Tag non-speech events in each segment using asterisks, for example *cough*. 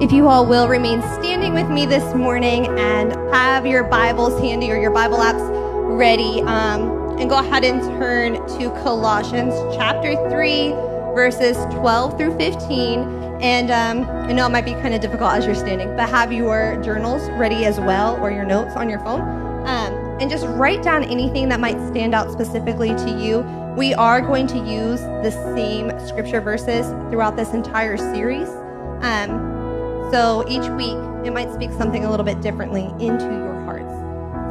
If you all will remain standing with me this morning and have your Bibles handy or your Bible apps ready, um, and go ahead and turn to Colossians chapter 3, verses 12 through 15. And um, I know it might be kind of difficult as you're standing, but have your journals ready as well or your notes on your phone. Um, and just write down anything that might stand out specifically to you. We are going to use the same scripture verses throughout this entire series. Um, so each week, it might speak something a little bit differently into your hearts.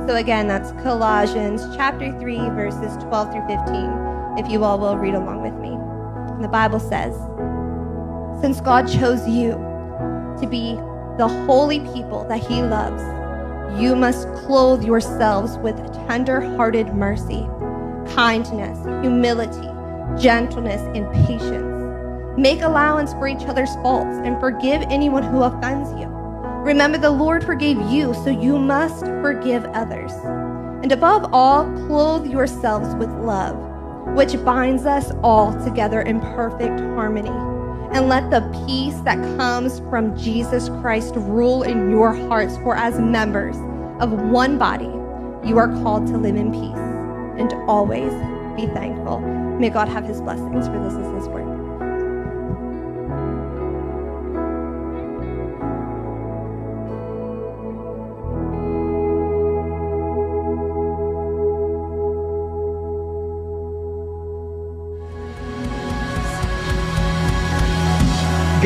So again, that's Colossians chapter 3, verses 12 through 15, if you all will read along with me. The Bible says, Since God chose you to be the holy people that he loves, you must clothe yourselves with tender hearted mercy, kindness, humility, gentleness, and patience Make allowance for each other's faults and forgive anyone who offends you. Remember, the Lord forgave you, so you must forgive others. And above all, clothe yourselves with love, which binds us all together in perfect harmony. And let the peace that comes from Jesus Christ rule in your hearts, for as members of one body, you are called to live in peace and always be thankful. May God have his blessings, for this is his word.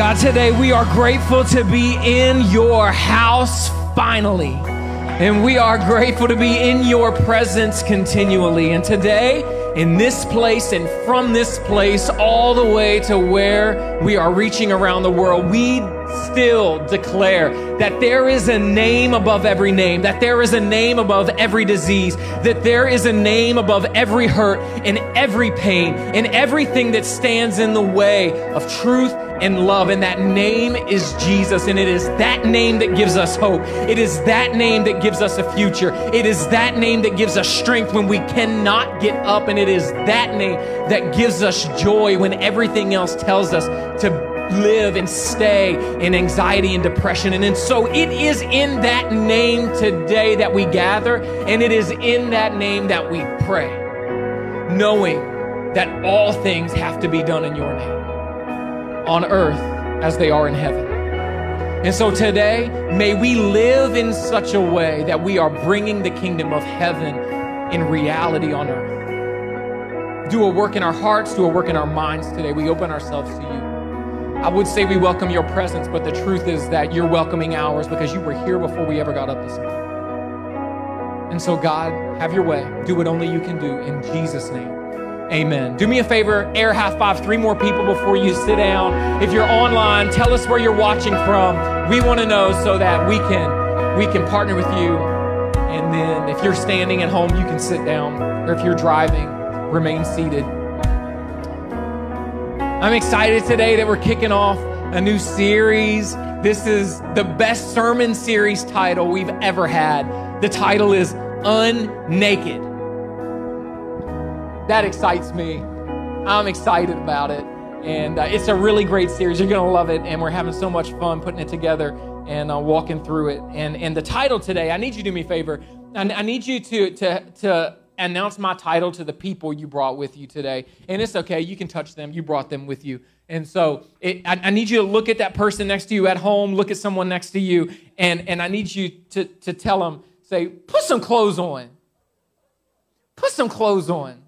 God, today we are grateful to be in your house finally. And we are grateful to be in your presence continually. And today, in this place and from this place all the way to where we are reaching around the world, we still declare that there is a name above every name, that there is a name above every disease, that there is a name above every hurt and every pain and everything that stands in the way of truth and love. And that name is Jesus. And it is that name that gives us hope. It is that name that gives us a future. It is that name that gives us strength when we cannot get up. And it is that name that gives us joy when everything else tells us to live and stay in anxiety and depression. And, and so it is in that name today that we gather, and it is in that name that we pray, knowing that all things have to be done in your name, on earth as they are in heaven. And so today, may we live in such a way that we are bringing the kingdom of heaven in reality on earth. Do a work in our hearts, do a work in our minds today. We open ourselves to you. I would say we welcome your presence, but the truth is that you're welcoming ours because you were here before we ever got up this morning. And so, God, have your way. Do what only you can do in Jesus' name. Amen. Do me a favor, air half five, three more people before you sit down. If you're online, tell us where you're watching from. We want to know so that we can we can partner with you. And then if you're standing at home, you can sit down. Or if you're driving, remain seated. I'm excited today that we're kicking off a new series. This is the best sermon series title we've ever had. The title is Unnaked. That excites me. I'm excited about it. And uh, it's a really great series. You're going to love it. And we're having so much fun putting it together and uh, walking through it. And, and the title today, I need you to do me a favor. I, I need you to, to, to announce my title to the people you brought with you today. And it's okay, you can touch them, you brought them with you. And so it, I, I, need you to look at that person next to you at home, look at someone next to you, and, and I need you to, to tell them, say, put some clothes on. Put some clothes on.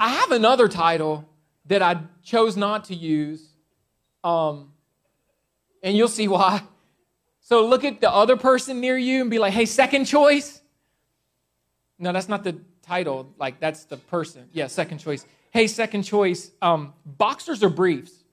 I have another title that I chose not to use, um, and you'll see why. So look at the other person near you and be like, hey, second choice. No, that's not the title. Like, that's the person. Yeah, second choice. Hey, second choice, um, boxers or briefs?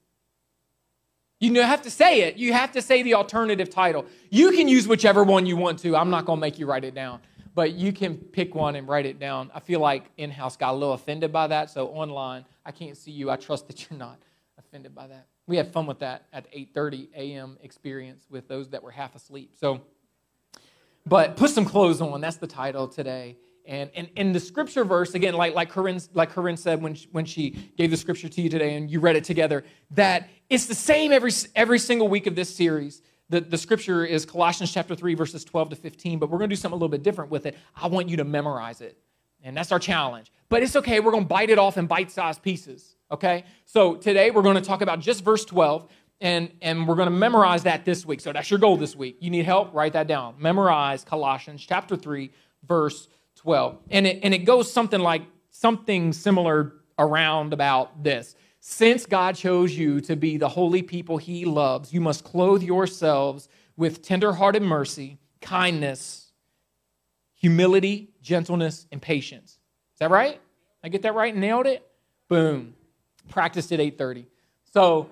You have to say it. You have to say the alternative title. You can use whichever one you want to. I'm not going to make you write it down, but you can pick one and write it down. I feel like in house got a little offended by that. So online, I can't see you. I trust that you're not offended by that. We had fun with that at 8:30 a.m. experience with those that were half asleep. So, but put some clothes on. That's the title today. And, and, and the scripture verse, again, like, like, Corinne, like Corinne said when she, when she gave the scripture to you today and you read it together, that it's the same every, every single week of this series. The, the scripture is Colossians chapter 3, verses 12 to 15, but we're going to do something a little bit different with it. I want you to memorize it. And that's our challenge. But it's okay. We're going to bite it off in bite sized pieces. Okay? So today we're going to talk about just verse 12, and, and we're going to memorize that this week. So that's your goal this week. You need help? Write that down. Memorize Colossians chapter 3, verse 12. And it, and it goes something like something similar around about this. Since God chose you to be the holy people he loves, you must clothe yourselves with tenderhearted mercy, kindness, humility, gentleness, and patience. Is that right? I get that right? Nailed it? Boom. Practiced at 8:30. So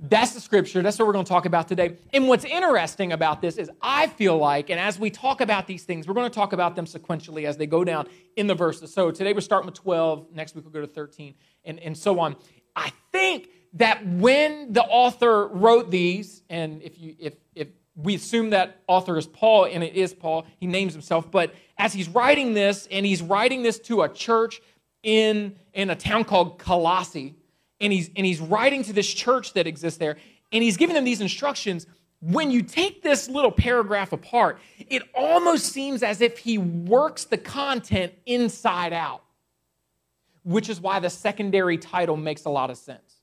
that's the scripture. That's what we're going to talk about today. And what's interesting about this is I feel like, and as we talk about these things, we're going to talk about them sequentially as they go down in the verses. So today we're starting with 12. Next week we'll go to 13 and, and so on. I think that when the author wrote these, and if you if if we assume that author is Paul, and it is Paul, he names himself, but as he's writing this, and he's writing this to a church in, in a town called Colossae, and he's, and he's writing to this church that exists there, and he's giving them these instructions. When you take this little paragraph apart, it almost seems as if he works the content inside out, which is why the secondary title makes a lot of sense.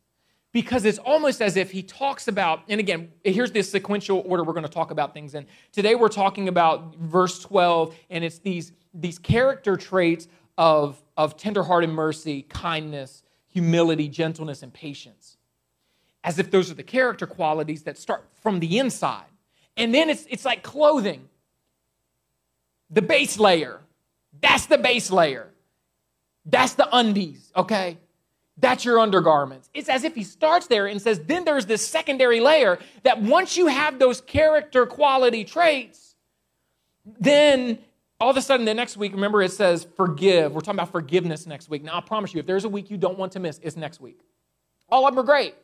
Because it's almost as if he talks about, and again, here's the sequential order we're going to talk about things in. Today we're talking about verse 12, and it's these, these character traits of, of tenderhearted mercy, kindness, humility, gentleness, and patience. As if those are the character qualities that start from the inside. And then it's, it's like clothing. The base layer. That's the base layer. That's the undies, okay? That's your undergarments. It's as if he starts there and says, then there's this secondary layer that once you have those character quality traits, then all of a sudden the next week, remember it says forgive. We're talking about forgiveness next week. Now, I promise you, if there's a week you don't want to miss, it's next week. All of them are great.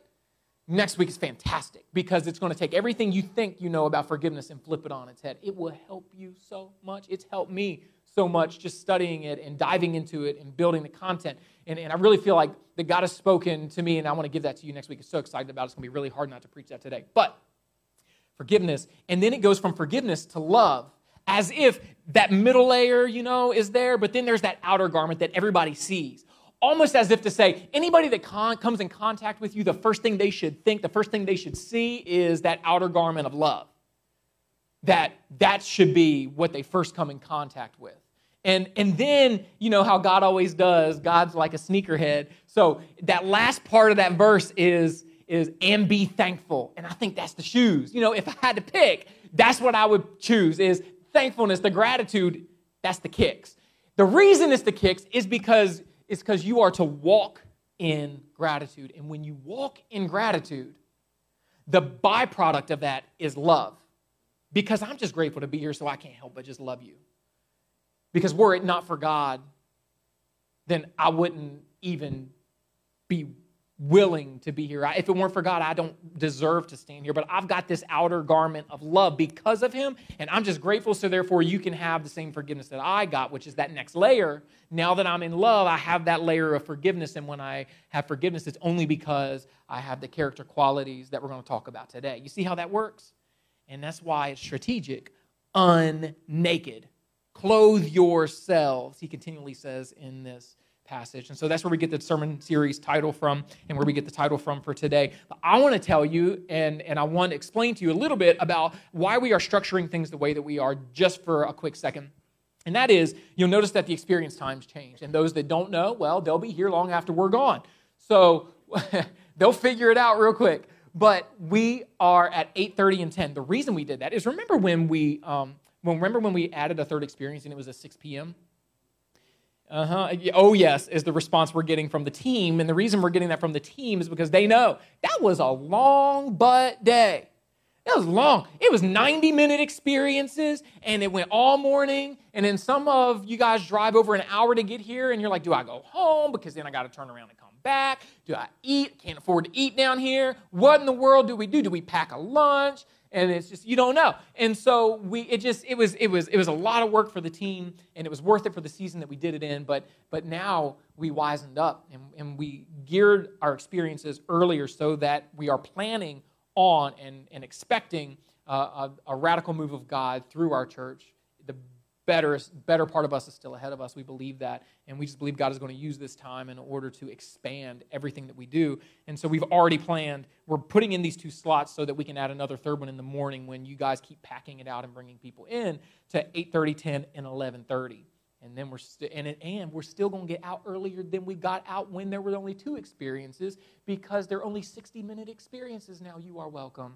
Next week is fantastic because it's going to take everything you think you know about forgiveness and flip it on its head. It will help you so much. It's helped me so much just studying it and diving into it and building the content. And, and I really feel like that God has spoken to me, and I want to give that to you next week. I'm so excited about it. It's going to be really hard not to preach that today. But forgiveness, and then it goes from forgiveness to love as if that middle layer, you know, is there, but then there's that outer garment that everybody sees. Almost as if to say, anybody that con- comes in contact with you, the first thing they should think, the first thing they should see is that outer garment of love. That that should be what they first come in contact with. And, and then, you know how God always does, God's like a sneakerhead. So that last part of that verse is, is and be thankful. And I think that's the shoes. You know, if I had to pick, that's what I would choose is thankfulness, the gratitude, that's the kicks. The reason it's the kicks is because it's because you are to walk in gratitude. And when you walk in gratitude, the byproduct of that is love. Because I'm just grateful to be here, so I can't help but just love you. Because were it not for God, then I wouldn't even be willing to be here. If it weren't for God, I don't deserve to stand here. But I've got this outer garment of love because of Him, and I'm just grateful. So, therefore, you can have the same forgiveness that I got, which is that next layer. Now that I'm in love, I have that layer of forgiveness. And when I have forgiveness, it's only because I have the character qualities that we're going to talk about today. You see how that works? And that's why it's strategic. Unnaked. Clothe yourselves, he continually says in this passage. And so that's where we get the sermon series title from and where we get the title from for today. But I want to tell you and, and I want to explain to you a little bit about why we are structuring things the way that we are just for a quick second. And that is, you'll notice that the experience times change. And those that don't know, well, they'll be here long after we're gone. So *laughs* they'll figure it out real quick. But we are at 8.30 and 10. The reason we did that is remember when we, um, when, remember when we added a third experience and it was at 6 p.m.? Uh huh. Oh, yes, is the response we're getting from the team. And the reason we're getting that from the team is because they know that was a long but day. That was long. It was 90 minute experiences and it went all morning. And then some of you guys drive over an hour to get here and you're like, do I go home? Because then I got to turn around and come back. Do I eat? Can't afford to eat down here. What in the world do we do? Do we pack a lunch? And it's just you don't know. And so we it just it was it was it was a lot of work for the team and it was worth it for the season that we did it in. But but now we wisened up and, and we geared our experiences earlier so that we are planning on and, and expecting uh, a, a radical move of god through our church better, better part of us is still ahead of us. We believe that. And we just believe God is going to use this time in order to expand everything that we do. And so we've already planned. We're putting in these two slots so that we can add another third one in the morning when you guys keep packing it out and bringing people in to 8.30, 10, and 11.30. And then we're st- and, it, and we're still going to get out earlier than we got out when there were only two experiences because they're only 60 minute experiences now. You are welcome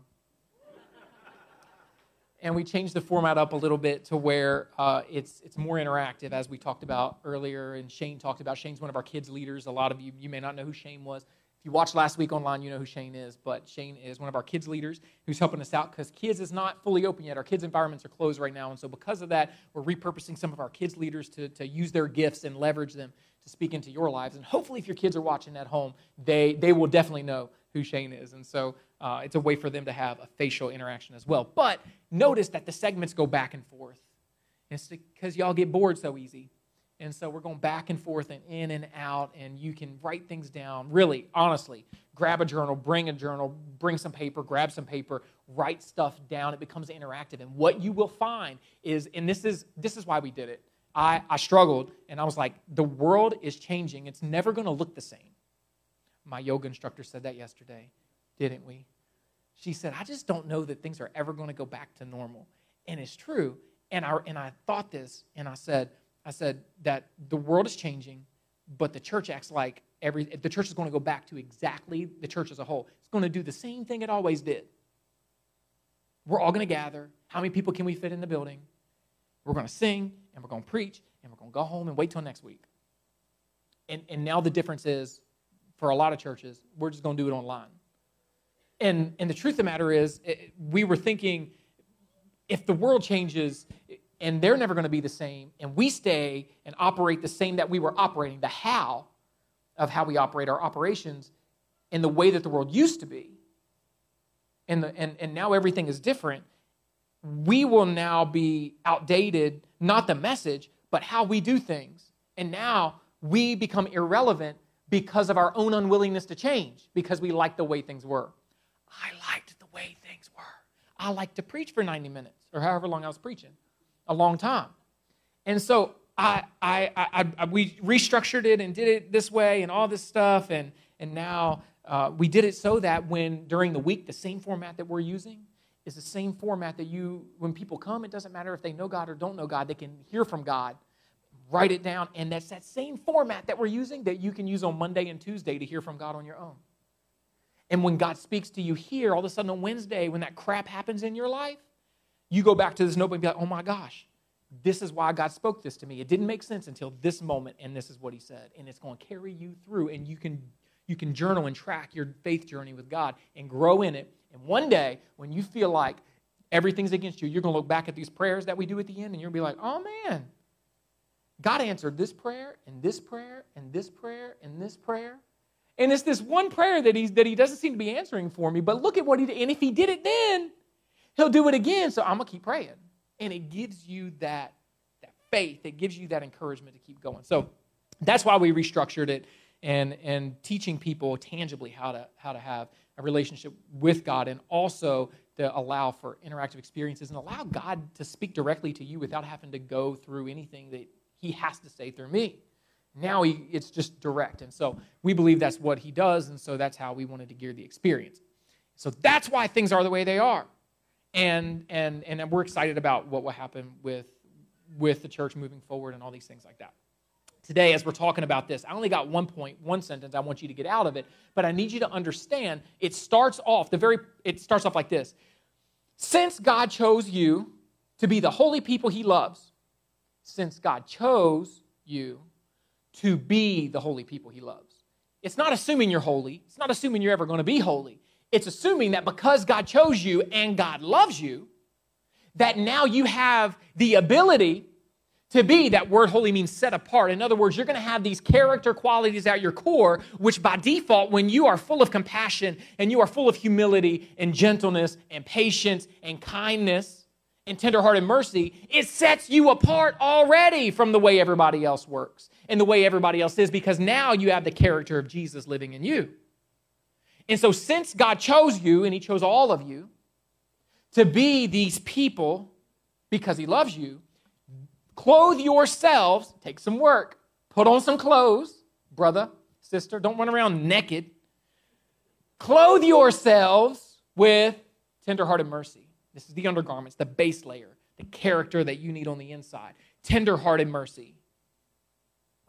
and we changed the format up a little bit to where uh, it's it's more interactive, as we talked about earlier, and Shane talked about. Shane's one of our kids leaders. A lot of you you may not know who Shane was. If you watched last week online, you know who Shane is. But Shane is one of our kids leaders who's helping us out because kids is not fully open yet. Our kids environments are closed right now, and so because of that, we're repurposing some of our kids leaders to to use their gifts and leverage them to speak into your lives. And hopefully, if your kids are watching at home, they they will definitely know who Shane is. And so uh, it's a way for them to have a facial interaction as well. But notice that the segments go back and forth. It's because y'all get bored so easy. And so we're going back and forth and in and out, and you can write things down. Really, honestly, grab a journal, bring a journal, bring some paper, grab some paper, write stuff down. It becomes interactive. And what you will find is, and this is this is why we did it. I, I struggled and I was like, the world is changing. It's never going to look the same. My yoga instructor said that yesterday, didn't we? She said, I just don't know that things are ever going to go back to normal. And it's true. And I, and I thought this, and I said, I said that the world is changing, but the church acts like every, the church is going to go back to exactly the church as a whole. It's going to do the same thing it always did. We're all going to gather. How many people can we fit in the building? We're going to sing, and we're going to preach, and we're going to go home and wait till next week. And, and now the difference is, for a lot of churches, we're just going to do it online. And, and the truth of the matter is, it, we were thinking if the world changes and they're never going to be the same, and we stay and operate the same that we were operating, the how of how we operate our operations in the way that the world used to be, and, the, and, and now everything is different, we will now be outdated, not the message, but how we do things. And now we become irrelevant because of our own unwillingness to change, because we like the way things were. I liked the way things were. I liked to preach for 90 minutes or however long I was preaching, a long time. And so I, I, I, I we restructured it and did it this way and all this stuff. And, and now uh, we did it so that when during the week, the same format that we're using is the same format that you, when people come, it doesn't matter if they know God or don't know God, they can hear from God, write it down. And that's that same format that we're using that you can use on Monday and Tuesday to hear from God on your own. And when God speaks to you here, all of a sudden on Wednesday, when that crap happens in your life, you go back to this notebook and be like, oh my gosh, this is why God spoke this to me. It didn't make sense until this moment, and this is what He said. And it's going to carry you through, and you can you can journal and track your faith journey with God and grow in it. And one day, when you feel like everything's against you, you're going to look back at these prayers that we do at the end, and to be like, oh man, God answered this prayer, and this prayer, and this prayer, and this prayer. And it's this one prayer that, he's, that he doesn't seem to be answering for me, but look at what he did. And if he did it then, he'll do it again. So I'm going to keep praying. And it gives you that, that faith, it gives you that encouragement to keep going. So that's why we restructured it and, and teaching people tangibly how to, how to have a relationship with God and also to allow for interactive experiences and allow God to speak directly to you without having to go through anything that he has to say through me. Now he, it's just direct. And so we believe that's what he does, and so that's how we wanted to gear the experience. So that's why things are the way they are. And, and, and we're excited about what will happen with, with the church moving forward and all these things like that. Today, as we're talking about this, I only got one point, one sentence I want you to get out of it, but I need you to understand it starts off, the very, it starts off like this. Since God chose you to be the holy people he loves, since God chose you to be the holy people he loves. It's not assuming you're holy, it's not assuming you're ever going to be holy. It's assuming that because God chose you and God loves you, that now you have the ability To be, that word holy means set apart. In other words, you're going to have these character qualities at your core, which by default, when you are full of compassion and you are full of humility and gentleness and patience and kindness and tenderhearted mercy, it sets you apart already from the way everybody else works and the way everybody else is because now you have the character of Jesus living in you. And so, since God chose you and He chose all of you to be these people because He loves you, Clothe yourselves, take some work, put on some clothes, brother, sister, don't run around naked. Clothe yourselves with tenderhearted mercy. This is the undergarments, the base layer, the character that you need on the inside. Tenderhearted mercy,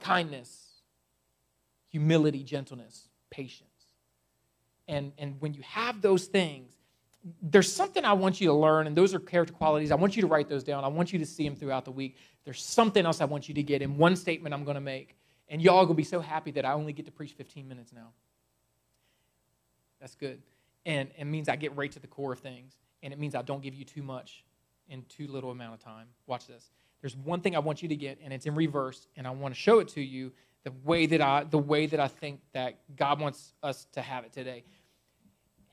kindness, humility, gentleness, patience. And, and when you have those things, there's something I want you to learn, and those are character qualities. I want you to write those down. I want you to see them throughout the week. There's something else I want you to get in one statement I'm going to make. And y'all will be so happy that I only get to preach 15 minutes now. That's good. And it means I get right to the core of things. And it means I don't give you too much in too little amount of time. Watch this. There's one thing I want you to get, and it's in reverse, and I want to show it to you the way that I the way that I think that God wants us to have it today.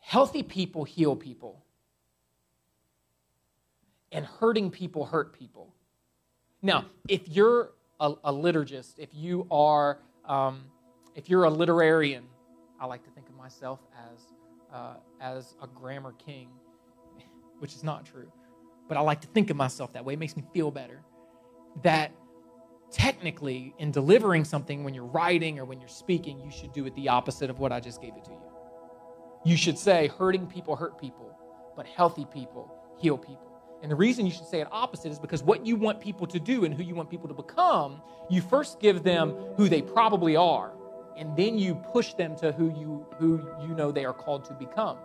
Healthy people heal people, and hurting people hurt people. Now, if you're a, a liturgist, if you are, um, if you're a literarian, I like to think of myself as uh, as a grammar king, which is not true, but I like to think of myself that way. It makes me feel better. That technically, in delivering something when you're writing or when you're speaking, you should do it the opposite of what I just gave it to you. You should say, hurting people hurt people, but healthy people heal people. And the reason you should say it opposite is because what you want people to do and who you want people to become, you first give them who they probably are, and then you push them to who you who you know they are called to become.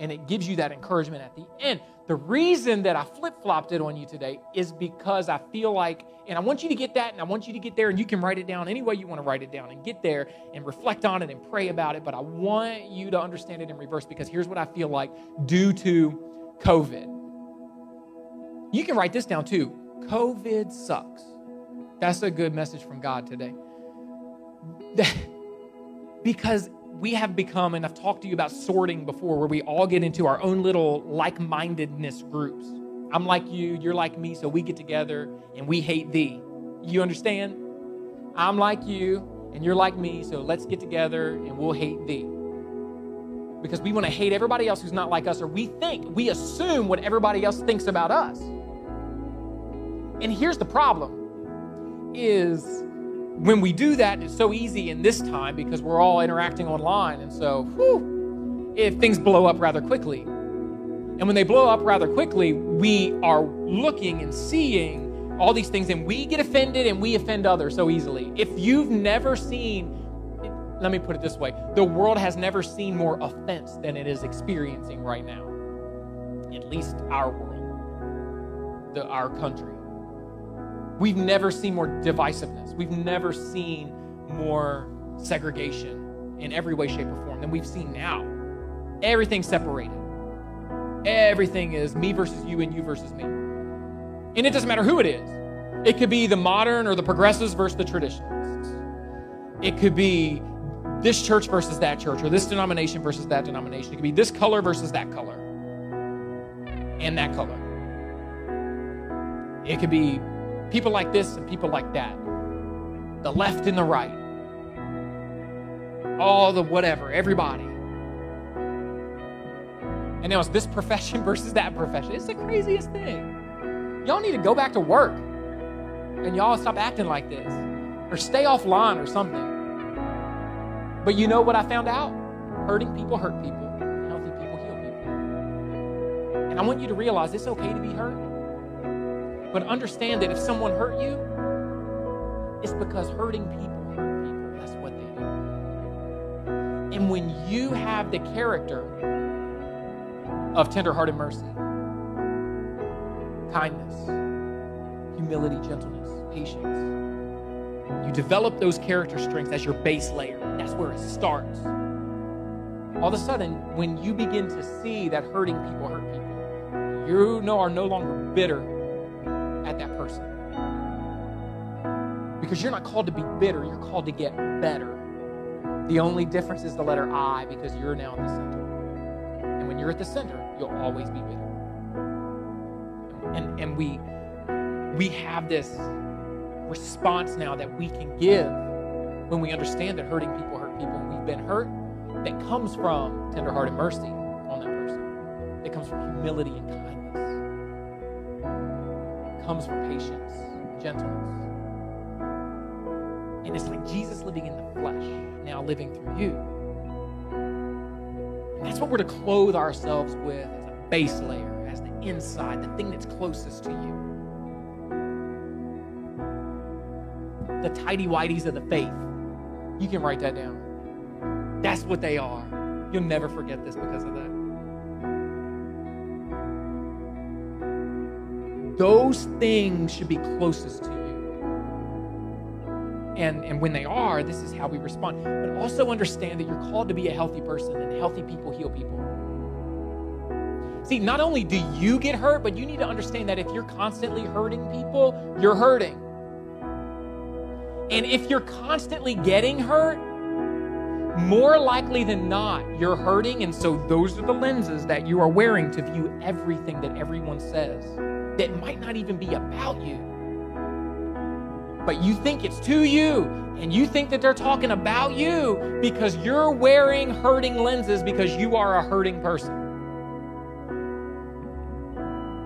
And it gives you that encouragement at the end. The reason that I flip-flopped it on you today is because I feel like, and I want you to get that, and I want you to get there, and you can write it down any way you want to write it down and get there and reflect on it and pray about it. But I want you to understand it in reverse because here's what I feel like due to COVID you can write this down too. COVID sucks. That's a good message from God today. *laughs* because we have become, and I've talked to you about sorting before, where we all get into our own little like mindedness groups. I'm like you, you're like me, so we get together and we hate thee. You understand? I'm like you, and you're like me, so let's get together and we'll hate thee. Because we want to hate everybody else who's not like us, or we think, we assume what everybody else thinks about us. And here's the problem is when we do that, it's so easy in this time because we're all interacting online. And so, whew, if things blow up rather quickly. And when they blow up rather quickly, we are looking and seeing all these things and we get offended and we offend others so easily. If you've never seen, let me put it this way the world has never seen more offense than it is experiencing right now. At least our world, the, our country. We've never seen more divisiveness. We've never seen more segregation in every way, shape, or form than we've seen now. Everything's separated. Everything is me versus you and you versus me. And it doesn't matter who it is. It could be the modern or the progressives versus the traditionalists. It could be this church versus that church, or this denomination versus that denomination. It could be this color versus that color, and that color. It could be People like this and people like that. The left and the right. All the whatever, everybody. And now it's this profession *laughs* versus that profession. It's the craziest thing. Y'all need to go back to work and y'all stop acting like this or stay offline or something. But you know what I found out? Hurting people hurt people, healthy people heal people. And I want you to realize it's okay to be hurt. But understand that if someone hurt you, it's because hurting people hurt people. That's what they do. And when you have the character of tenderhearted mercy, kindness, humility, gentleness, patience, you develop those character strengths as your base layer. That's where it starts. All of a sudden, when you begin to see that hurting people hurt people, you know are no longer bitter at that person. Because you're not called to be bitter, you're called to get better. The only difference is the letter I because you're now at the center. And when you're at the center, you'll always be bitter. And, and we, we have this response now that we can give when we understand that hurting people hurt people and we've been hurt that comes from tenderhearted mercy on that person. It comes from humility and kindness. Comes from patience, gentleness. And it's like Jesus living in the flesh, now living through you. And that's what we're to clothe ourselves with as a base layer, as the inside, the thing that's closest to you. The tidy whities of the faith. You can write that down. That's what they are. You'll never forget this because of that. Those things should be closest to you. And, and when they are, this is how we respond. But also understand that you're called to be a healthy person, and healthy people heal people. See, not only do you get hurt, but you need to understand that if you're constantly hurting people, you're hurting. And if you're constantly getting hurt, more likely than not, you're hurting. And so those are the lenses that you are wearing to view everything that everyone says that might not even be about you. But you think it's to you, and you think that they're talking about you because you're wearing hurting lenses because you are a hurting person.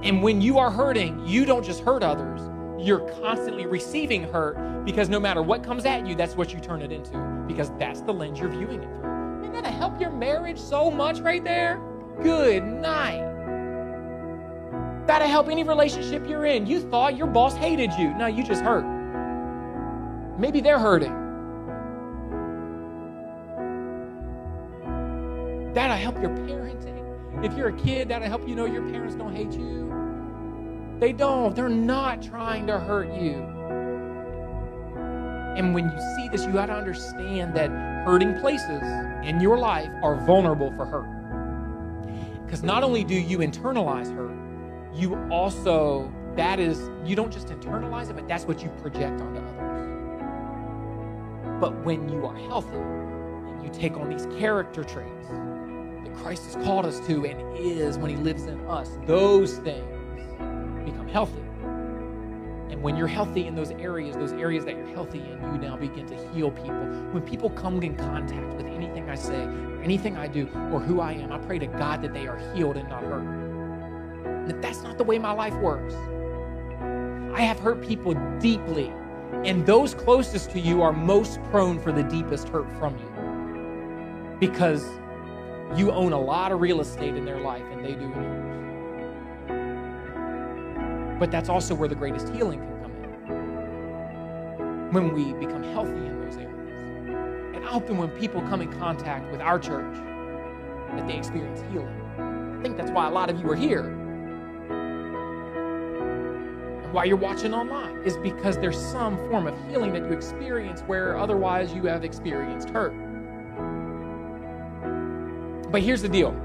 And when you are hurting, you don't just hurt others, you're constantly receiving hurt because no matter what comes at you, that's what you turn it into because that's the lens you're viewing it through. Isn't that help your marriage so much right there? Good night. That'll help any relationship you're in. You thought your boss hated you. No, you just hurt. Maybe they're hurting. That'll help your parenting. If you're a kid, that'll help you know your parents don't hate you. They don't. They're not trying to hurt you. And when you see this, you got to understand that hurting places in your life are vulnerable for hurt. Because not only do you internalize hurt, you also, that is, you don't just internalize it, but that's what you project onto others. But when you are healthy and you take on these character traits that Christ has called us to and is when He lives in us, those things healthy. And when you're healthy in those areas, those areas that you're healthy in, you now begin to heal people. When people come in contact with anything I say, or anything I do, or who I am, I pray to God that they are healed and not hurt. That that's not the way my life works. I have hurt people deeply, and those closest to you are most prone for the deepest hurt from you. Because you own a lot of real estate in their life, and they do in yours. But that's also where the greatest healing can come in. When we become healthy in those areas. And often when people come in contact with our church, that they experience healing. I think that's why a lot of you are here. And why you're watching online is because there's some form of healing that you experience where otherwise you have experienced hurt. But here's the deal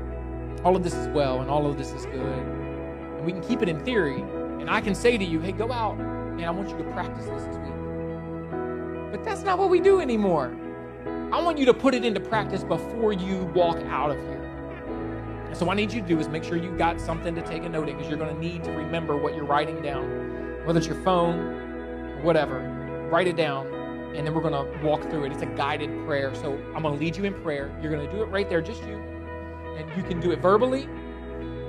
all of this is well and all of this is good. And we can keep it in theory, and I can say to you, hey, go out and I want you to practice this week. But that's not what we do anymore. I want you to put it into practice before you walk out of here. And so what I need you to do is make sure you got something to take a note in because you're going to need to remember what you're writing down, whether it's your phone or whatever. Write it down, and then we're going to walk through it. It's a guided prayer. So I'm going to lead you in prayer. You're going to do it right there, just you. And you can do it verbally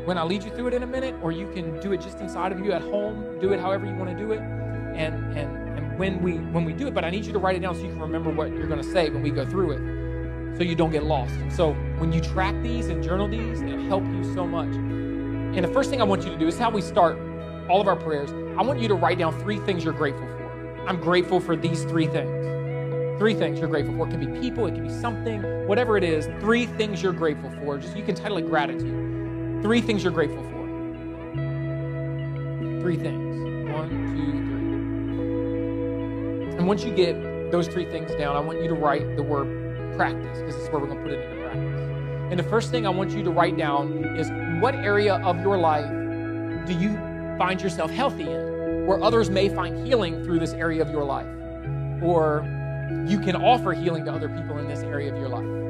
when I lead you through it in a minute, or you can do it just inside of you at home. Do it however you want to do it. And and and when we when we do it, but I need you to write it down so you can remember what you're going to say when we go through it, so you don't get lost. So when you track these and journal these, it'll help you so much. And the first thing I want you to do is how we start all of our prayers. I want you to write down three things you're grateful for. I'm grateful for these three things. Three things you're grateful for. It can be people, it can be something, whatever it is. Three things you're grateful for. Just you can title it gratitude. Three things you're grateful for. Three things. One, two, three. And once you get those three things down, I want you to write the word practice because this is where we're going to put it into practice. And the first thing I want you to write down is what area of your life do you find yourself healthy in, where others may find healing through this area of your life? or you can offer healing to other people in this area of your life.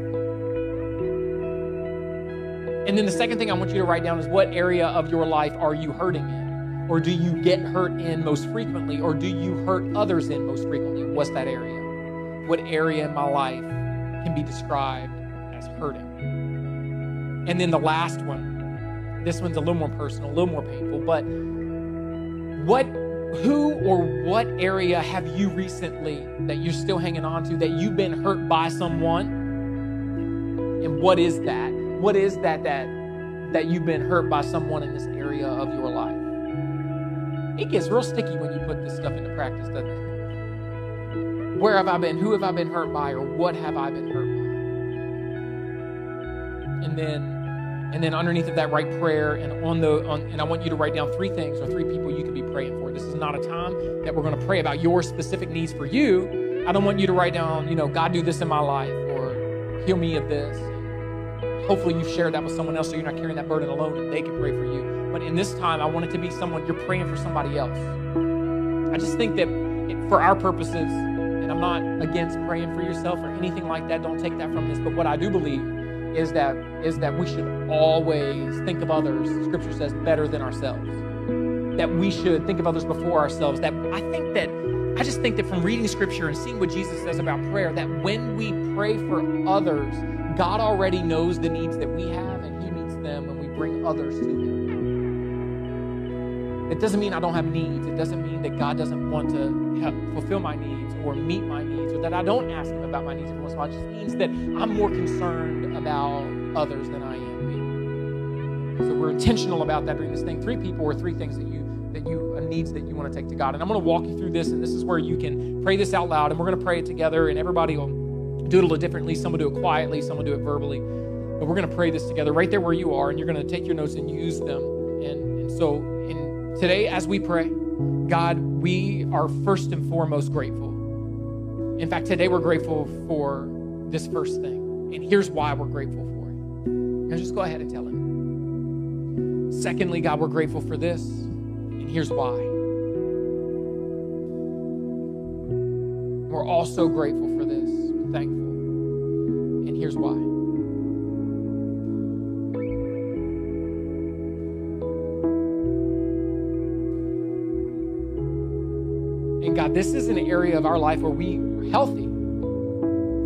And then the second thing I want you to write down is what area of your life are you hurting in? Or do you get hurt in most frequently? Or do you hurt others in most frequently? What's that area? What area in my life can be described as hurting? And then the last one, this one's a little more personal, a little more painful, but what who or what area have you recently that you're still hanging on to that you've been hurt by someone? And what is that? What is that that that you've been hurt by someone in this area of your life? It gets real sticky when you put this stuff into practice, doesn't it? Where have I been? Who have I been hurt by? Or what have I been hurt by? And then and then underneath of that write prayer and on the on, and i want you to write down three things or three people you could be praying for this is not a time that we're going to pray about your specific needs for you i don't want you to write down you know god do this in my life or heal me of this hopefully you've shared that with someone else so you're not carrying that burden alone and they can pray for you. But in this time i want it to be someone you're praying for somebody else. I just think that for our purposes and i'm not against praying for yourself or anything like that don't take that from this but what i do believe is that is that we should always think of others scripture says better than ourselves. That we should think of others before ourselves. That i think that i just think that from reading scripture and seeing what jesus says about prayer that when we pray for others god already knows the needs that we have and he meets them when we bring others to him it doesn't mean i don't have needs it doesn't mean that god doesn't want to help fulfill my needs or meet my needs or that i don't ask him about my needs every once in a while it just means that i'm more concerned about others than I am me. So we're intentional about that during this thing. Three people or three things that you that you uh, needs that you want to take to God. And I'm going to walk you through this, and this is where you can pray this out loud, and we're going to pray it together, and everybody will do it differently. Some will do it quietly, some will do it verbally. But we're going to pray this together right there where you are, and you're going to take your notes and use them. And, and so today, as we pray, God, we are first and foremost grateful. In fact, today we're grateful for this first thing. And here's why we're grateful for it. Now just go ahead and tell him. Secondly, God, we're grateful for this. And here's why. We're also grateful for this. Thankful. Here's why. And God, this is an area of our life where we are healthy.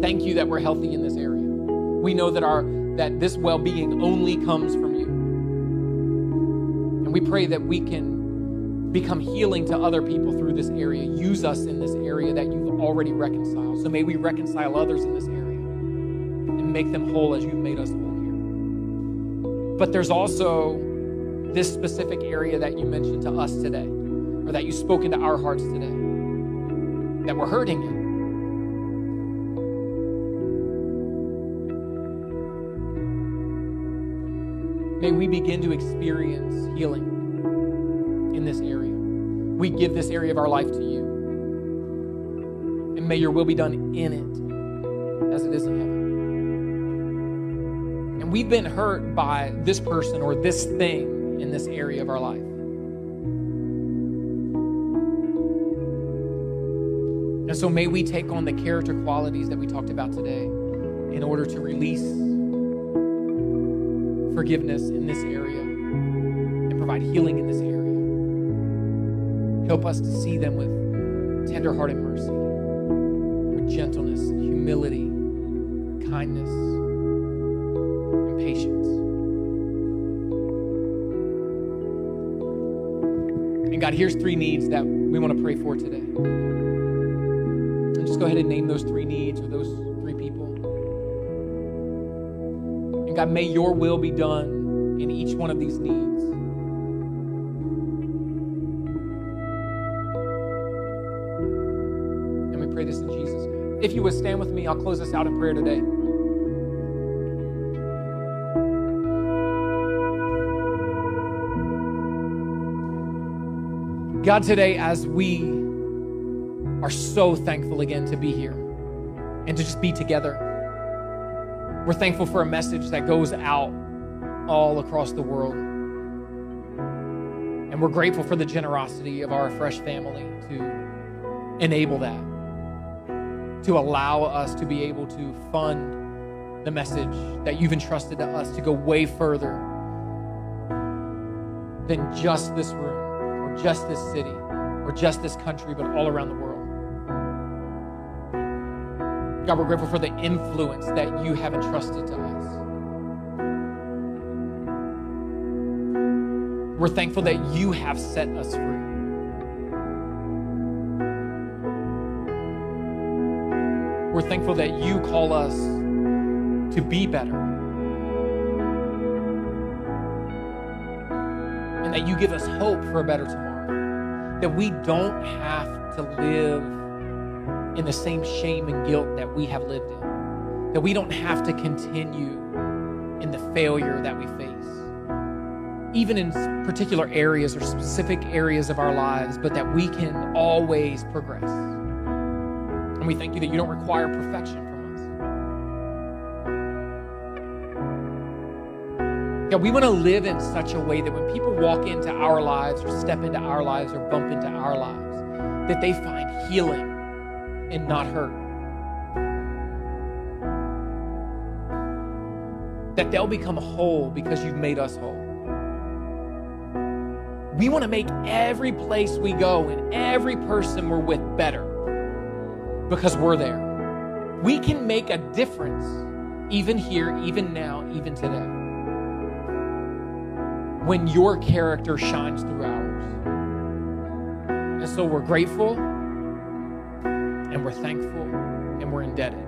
Thank you that we're healthy in this area. We know that our that this well-being only comes from you. And we pray that we can become healing to other people through this area. Use us in this area that you've already reconciled. So may we reconcile others in this area and make them whole as you've made us whole here. But there's also this specific area that you mentioned to us today, or that you spoke into our hearts today, that we're hurting in. May we begin to experience healing in this area. We give this area of our life to you. And may your will be done in it as it is in heaven. We've been hurt by this person or this thing in this area of our life. And so may we take on the character qualities that we talked about today in order to release forgiveness in this area and provide healing in this area. Help us to see them with tender-hearted mercy, with gentleness, humility, kindness, patience. And God, here's three needs that we want to pray for today. And just go ahead and name those three needs or those three people. And God, may your will be done in each one of these needs. And we pray this in Jesus' name. If you would stand with me, I'll close this out in prayer today. God, today, as we are so thankful again to be here and to just be together. We're thankful for a message that goes out all across the world. And we're grateful for the generosity of Afresh family to enable that. to allow us to be able to fund the message that you've entrusted to us to go way further than just this room just this city or just this country, but all around the world. God, we're grateful for the influence that you have entrusted to us. We're thankful that you have set us free. We're thankful that you call us to be better. And that you give us hope for a better tomorrow. That we don't have to live in the same shame and guilt that we have lived in. That we don't have to continue in the failure that we face. Even in particular areas or specific areas of our lives, but that we can always progress. And we thank you that you don't require perfection God, we want to live in such a way that when people walk into our lives or step into our lives or bump into our lives, that they find healing and not hurt. That they'll become whole because you've made us whole. We want to make every place we go and every person we're with better because we're there. We can make a difference even here, even now, even today. When your character shines through ours. And so we're grateful and we're thankful and we're indebted.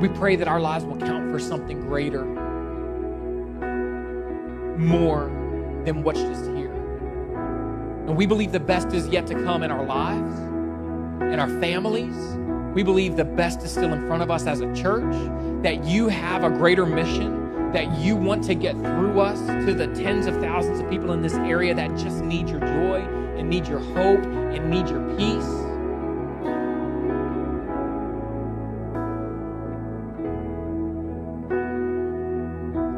We pray that our lives will count for something greater, more than what's just here. And we believe the best is yet to come in our lives, in our families. We believe the best is still in front of us as a church, that you have a greater mission, that you want to get through us to the tens of thousands of people in this area that just need your joy and need your hope and need your peace.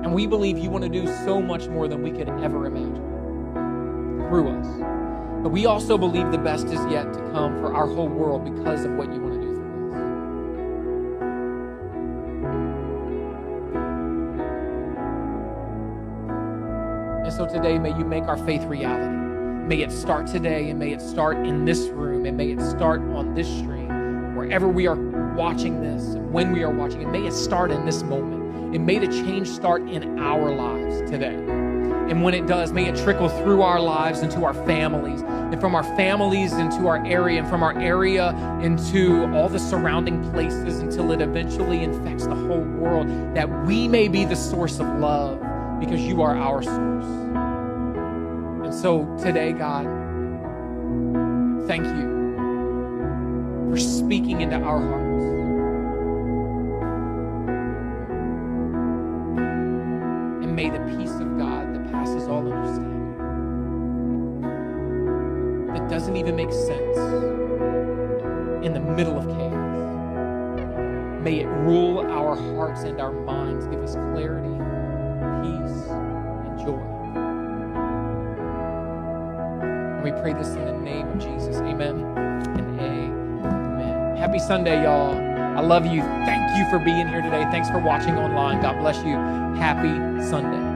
And we believe you want to do so much more than we could ever imagine through us. But we also believe the best is yet to come for our whole world because of what you want to do so today, may you make our faith reality. May it start today, and may it start in this room, and may it start on this stream, wherever we are watching this, and when we are watching it. May it start in this moment. And may the change start in our lives today. And when it does, may it trickle through our lives into our families, and from our families into our area, and from our area into all the surrounding places until it eventually infects the whole world. That we may be the source of love because you are our source. And so today, God, thank you for speaking into our hearts. And may the peace of God that passes all understanding, that doesn't even make sense in the middle of chaos, may it rule our hearts and our minds, give us clarity, we pray this in the name of Jesus. Amen and amen. Happy Sunday, y'all. I love you. Thank you for being here today. Thanks for watching online. God bless you. Happy Sunday.